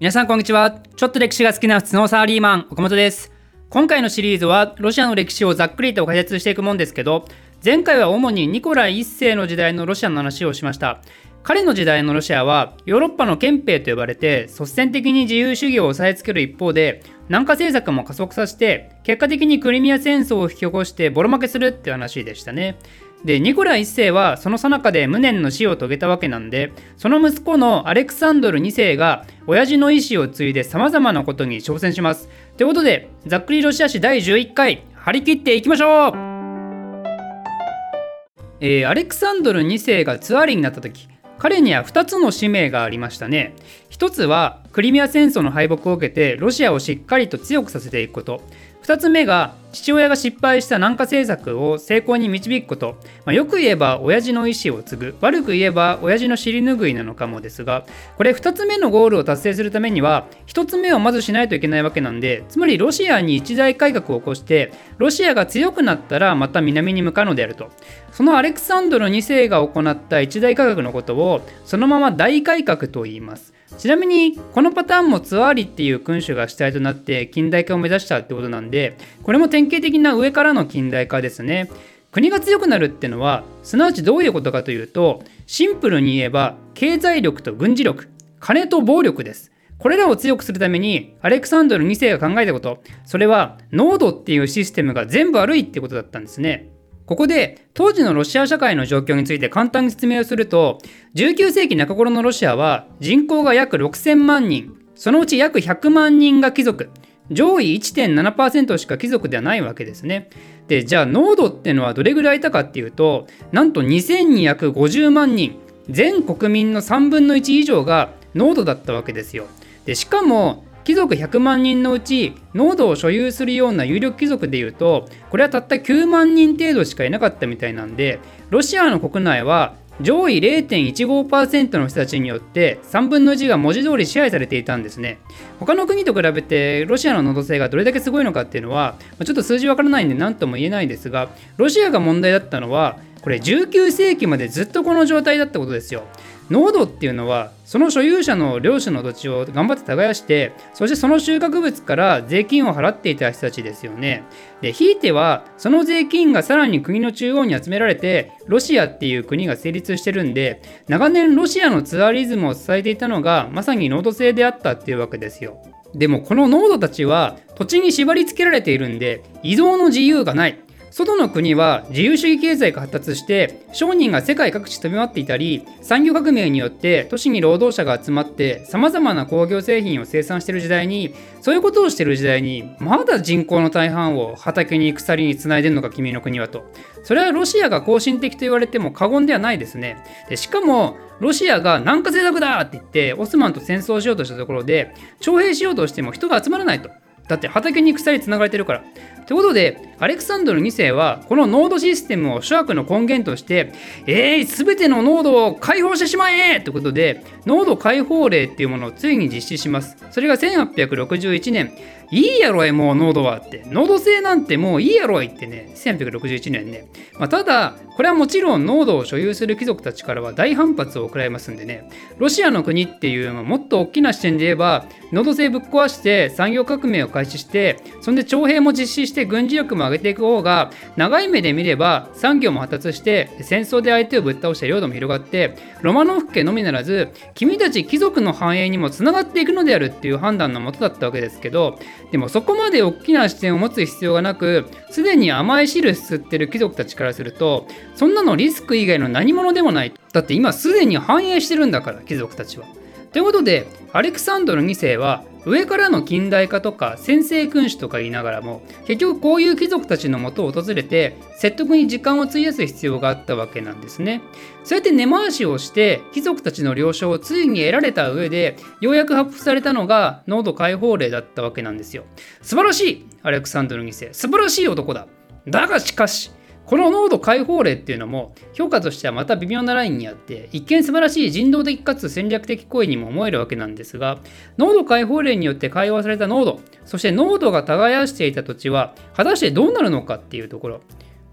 皆さんこんにちは。ちょっと歴史が好きな普通のサラリーマン岡本です。今回のシリーズはロシアの歴史をざっくりと解説していくもんですけど前回は主にニコライ1世の時代のロシアの話をしました。彼の時代のロシアはヨーロッパの憲兵と呼ばれて率先的に自由主義を押さえつける一方で南下政策も加速させて結果的にクリミア戦争を引き起こしてボロ負けするって話でしたね。でニコラ1世はその最中で無念の死を遂げたわけなんでその息子のアレクサンドル2世が親父の意思を継いで様々なことに挑戦します。ということでざっくりロシア史第11回張り切っていきましょう。えー、アレクサンドル2世がツアーリになった時彼には2つの使命がありましたね。1つはクリミア戦争の敗北を受けてロシアをしっかりと強くさせていくこと。2つ目が父親が失敗した南下政策を成功に導くこと、まあ、よく言えば親父の意思を継ぐ。悪く言えば親父の尻拭いなのかもですがこれ2つ目のゴールを達成するためには1つ目をまずしないといけないわけなんでつまりロシアに一大改革を起こしてロシアが強くなったらまた南に向かうのであると。そのアレクサンドル2世が行った一大改革のことをそのまま大改革と言います。ちなみにこのパターンもツアーリっていう君主が主体となって近代化を目指したってことなんでこれも典型的な上からの近代化ですね。国が強くなるってのはすなわちどういうことかというとシンプルに言えば経済力と軍事力金と暴力です。これらを強くするためにアレクサンドル2世が考えたこと。それは濃度っていうシステムが全部悪いってことだったんですね。ここで当時のロシア社会の状況について簡単に説明をすると19世紀中頃のロシアは人口が約6000万人そのうち約100万人が貴族上位1.7%しか貴族ではないわけですね。でじゃあ濃度っていうのはどれぐらいいたかっていうとなんと2250万人全国民の3分の1以上が濃度だったわけですよ。でしかも貴族100万人のうち濃度を所有するような有力貴族でいうとこれはたった9万人程度しかいなかったみたいなんでロシアの国内は上位0.15%の人たちによって3分の1が文字通り支配されていたんですね。他の国と比べてロシアの能動性がどれだけすごいのかっていうのはちょっと数字わからないんで何とも言えないですがロシアが問題だったのはこれ19世紀までずっとこの状態だったことですよ。濃度っていうのはその所有者の領主の土地を頑張って耕してそしてその収穫物から税金を払っていた人たちですよね。でひいてはその税金がさらに国の中央に集められてロシアっていう国が成立してるんで長年ロシアのツアリズムを支えていたのがまさに濃度制であったっていうわけですよ。でもこの濃度たちは土地に縛り付けられているんで移動の自由がない。外の国は自由主義経済が発達して商人が世界各地飛び回っていたり産業革命によって都市に労働者が集まってさまざまな工業製品を生産している時代にそういうことをしている時代にまだ人口の大半を畑に鎖につないでるのか君の国はと。それはロシアが更新的と言われても過言ではないですね。でしかもロシアが南下政策だって言ってオスマンと戦争しようとしたところで徴兵しようとしても人が集まらないと。だって畑に鎖つながれてるから。ということで、アレクサンドル2世は、このノードシステムを諸悪の根源として、えー、すべてのノードを解放してしまえということで、ノード解放令っていうものをついに実施します。それが1861年、いいやろい、もう濃度はって。濃度制なんてもういいやろいってね、1861年ね。まあ、ただ、これはもちろん濃度を所有する貴族たちからは大反発を食らいますんでね、ロシアの国っていうのはもっと大きな視点で言えば、濃度制ぶっ壊して産業革命を開始して、そんで徴兵も実施してして軍事力も上げていく方が、長い目で見れば産業も発達して、戦争で相手をぶっ倒して領土も広がって、ロマノフ家のみならず、君たち貴族の繁栄にもつながっていくのであるっていう判断のもとだったわけですけど、でもそこまで大きな視点を持つ必要がなくすでに甘い汁吸ってる貴族たちからするとそんなのリスク以外の何者でもないだって今すでに繁栄してるんだから貴族たちは。ということでアレクサンドル2世は上からの近代化とか先制君主とか言いながらも結局こういう貴族たちのもとを訪れて説得に時間を費やす必要があったわけなんですね。そうやって根回しをして貴族たちの了承をついに得られた上でようやく発布されたのが濃度解放令だったわけなんですよ。素晴らしいアレクサンドル2世素晴らしい男だだがしかしこの濃度解放令っていうのも評価としてはまた微妙なラインにあって一見素晴らしい人道的かつ戦略的行為にも思えるわけなんですが濃度解放令によって解放された濃度そして濃度が耕していた土地は果たしてどうなるのかっていうところ。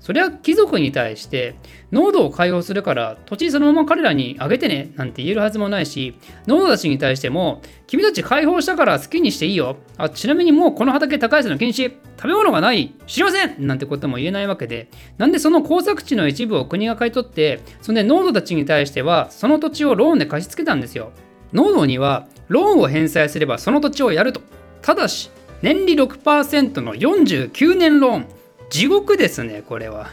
それは貴族に対して濃度を解放するから土地そのまま彼らにあげてねなんて言えるはずもないし濃度たちに対しても君たち解放したから好きにしていいよ。あちなみにもうこの畑高いの禁止食べ物がない知りません！なんてことも言えないわけでなんでその耕作地の一部を国が買い取ってそんで濃度たちに対してはその土地をローンで貸し付けたんですよ。濃度にはローンを返済すればその土地をやると。ただし年利6%の49年ローン。地獄ですねこれは。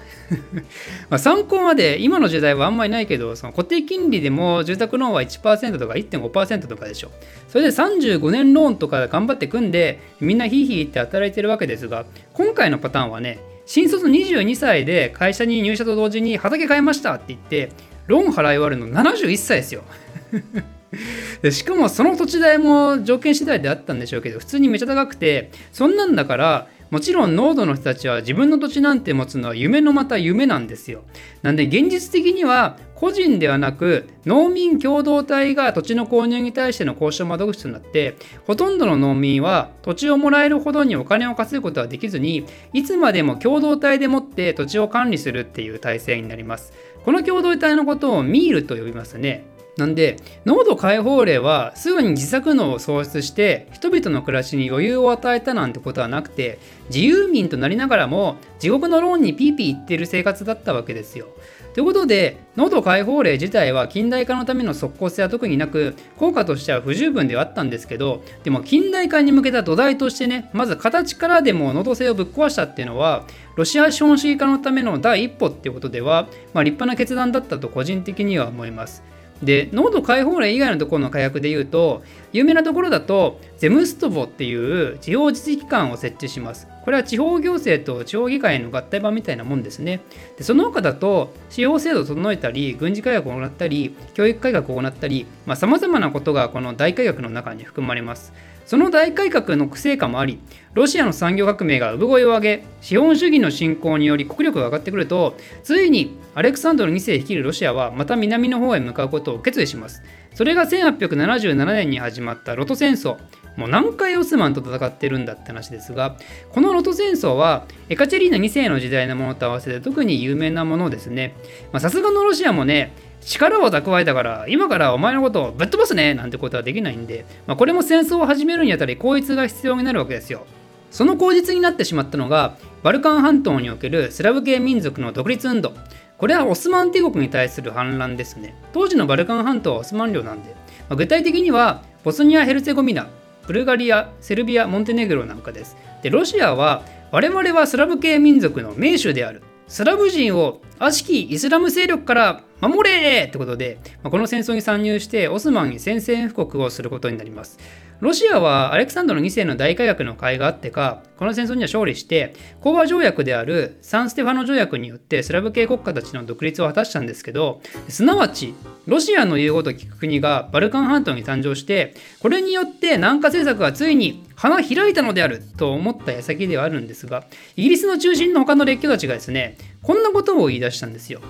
まあ参考まで今の時代はあんまりないけどその固定金利でも住宅ローンは1%とか1.5%とかでしょそれで35年ローンとか頑張って組んでみんなヒーヒーって働いてるわけですが今回のパターンはね新卒22歳で会社に入社と同時に畑買いましたって言ってローン払い終わるの71歳ですよ。でしかもその土地代も条件次第であったんでしょうけど普通にめちゃ高くてそんなんだからもちろん濃度の人たちは自分の土地なんて持つのは夢のまた夢なんですよ。なんで現実的には個人ではなく農民共同体が土地の購入に対しての交渉窓口となってほとんどの農民は土地をもらえるほどにお金を稼ぐことはできずにいつまでも共同体でもって土地を管理するっていう体制になります。この共同体のことをミールと呼びますね。なんで濃度解放令はすぐに自作能を創出して人々の暮らしに余裕を与えたなんてことはなくて自由民となりながらも地獄のローンにピーピー言ってる生活だったわけですよ。ということで濃度解放令自体は近代化のための即効性は特になく効果としては不十分ではあったんですけどでも近代化に向けた土台としてねまず形からでも濃度性をぶっ壊したっていうのはロシア資本主義化のための第一歩っていうことでは、まあ、立派な決断だったと個人的には思います。で濃度解放例以外のところの火薬でいうと有名なところだとゼムストボっていう地方自治機関を設置します。これは地方行政と地方議会の合体版みたいなもんですね。でその他だと司法制度を整えたり軍事改革を行ったり教育改革を行ったりさまざ、まなことがこの大改革の中に含まれます。その大改革の成果もありロシアの産業革命が産声を上げ資本主義の進行により国力が上がってくるとついにアレクサンドル2世率いるロシアはまた南の方へ向かうことを決意します。それが1877年に始まったロト戦争。もう何回オスマンと戦ってるんだって話ですがこのロト戦争はエカチェリーナ2世の時代のものと合わせて特に有名なものですねさすがのロシアもね力を蓄えたから今からお前のことをぶっ飛ばすねなんてことはできないんで、まあ、これも戦争を始めるにあたり口実が必要になるわけですよ。その口実になってしまったのがバルカン半島におけるスラブ系民族の独立運動。これはオスマン帝国に対する反乱ですね。当時のバルカン半島はオスマン領なんで、まあ、具体的にはボスニア・ヘルツェゴミナ、ブルガリア、セルビア、モンテネグロなんかです。で、ロシアは我々はスラブ系民族の名手である。スラブ人を悪しきイスラム勢力から守れってことで、この戦争に参入してオスマンに宣戦布告をすることになります。ロシアはアレクサンドル2世の大改革の会があってか、この戦争には勝利して、講和条約であるサンステファノ条約によってスラブ系国家たちの独立を果たしたんですけど、すなわち、ロシアの言うことを聞く国がバルカン半島に誕生して、これによって南下政策がついに花開いたのであると思った矢先ではあるんですが、イギリスの中心の他の列強たちがですね、こんなことを言い出したんですよ。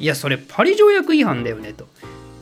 いや、それパリ条約違反だよねと。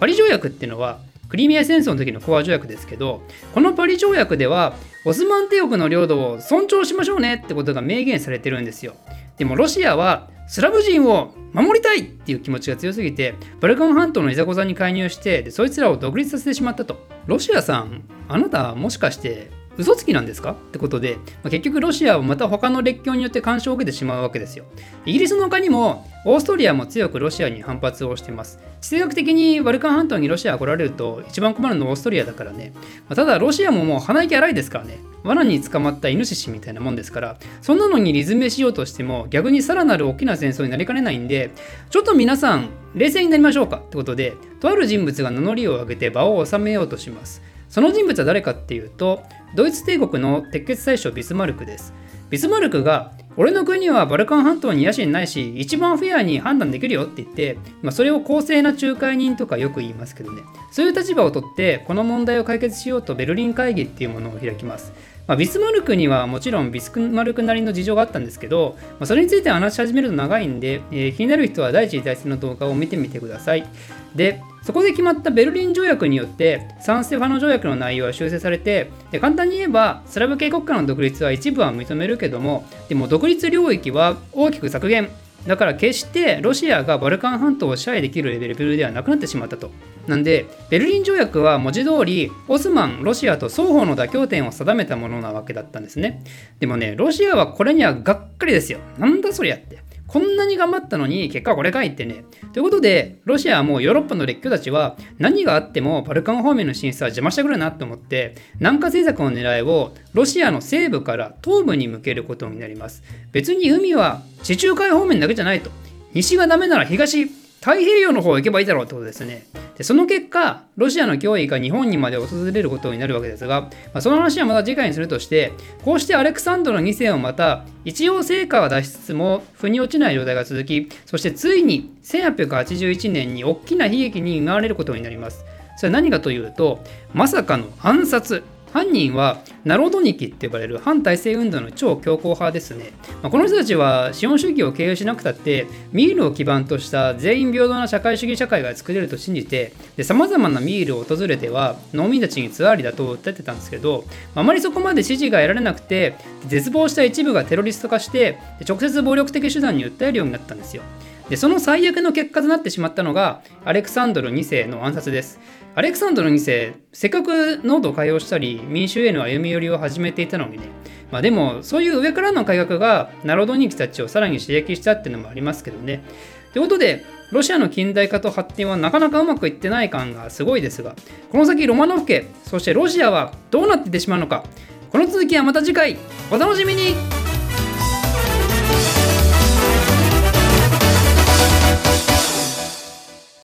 パリ条約っていうのは、クリミア戦争の時の講和条約ですけど、このパリ条約では、オスマン帝国の領土を尊重しましょうねってことが明言されてるんですよ。でもロシアはスラブ人を守りたいっていう気持ちが強すぎて、バルカン半島のいざこざに介入してで、そいつらを独立させてしまったと。ロシアさん、あなたもしかして嘘つきなんですか？ってことで、まあ、結局ロシアはまた他の列強によって干渉を受けてしまうわけですよ。イギリスの他にもオーストリアも強くロシアに反発をしています。地政学的にバルカン半島にロシアが来られると一番困るのはオーストリアだからね。まあ、ただロシアももう鼻息荒いですからね。罠に捕まったイノシシみたいなもんですから、そんなのにリズメしようとしても逆にさらなる大きな戦争になりかねないんで、ちょっと皆さん冷静になりましょうか？ってことで、とある人物が名乗りを上げて場を収めようとします。その人物は誰かっていうと、ドイツ帝国の鉄血大将ビスマルクです。ビスマルクが、俺の国はバルカン半島に野心ないし、一番フェアに判断できるよって言って、まあ、それを公正な仲介人とかよく言いますけどね、そういう立場をとって、この問題を解決しようとベルリン会議っていうものを開きます。まあ、ビスマルクにはもちろんビスマルクなりの事情があったんですけど、まあ、それについて話し始めると長いんで、えー、気になる人は第一次大戦の動画を見てみてください。で、そこで決まったベルリン条約によってサンステファノ条約の内容は修正されてで簡単に言えばスラブ系国家の独立は一部は認めるけどもでも独立領域は大きく削減。だから決してロシアがバルカン半島を支配できるレベルではなくなってしまったと。なんでベルリン条約は文字通りオスマンロシアと双方の妥協点を定めたものなわけだったんですね。でもねロシアはこれにはがっかりですよ。なんだそりゃって。こんなに頑張ったのに結果はこれかいってね。ということで、ロシアはもうヨーロッパの列強たちは何があってもバルカン方面の進出は邪魔してくるなと思って、南下政策の狙いをロシアの西部から東部に向けることになります。別に海は地中海方面だけじゃないと。西がダメなら東、太平洋の方行けばいいだろうってことですね。でその結果、ロシアの脅威が日本にまで訪れることになるわけですが、まあ、その話はまた次回にするとして、こうしてアレクサンドロ2世をまた、一応成果は出しつつも、腑に落ちない状態が続き、そしてついに1881年に大きな悲劇に見舞われることになります。それは何かというと、まさかの暗殺。犯人はナロドニキって呼ばれる反体制運動の超強硬派ですね、まあ、この人たちは資本主義を経営しなくたってミールを基盤とした全員平等な社会主義社会が作れると信じてさまざまなミールを訪れては農民たちにツアーリだと訴えてたんですけどあまりそこまで支持が得られなくて絶望した一部がテロリスト化して直接暴力的手段に訴えるようになったんですよ。でその最悪の結果となってしまったのがアレクサンドル2世の暗殺です。アレクサンドル2世せっかく濃度を改良したり民衆への歩み寄りを始めていたのにね。まあでもそういう上からの改革がナロドニキたちをさらに刺激したっていうのもありますけどね。ということでロシアの近代化と発展はなかなかうまくいってない感がすごいですがこの先ロマノフ家そしてロシアはどうなっていってしまうのか。この続きはまた次回。お楽しみに。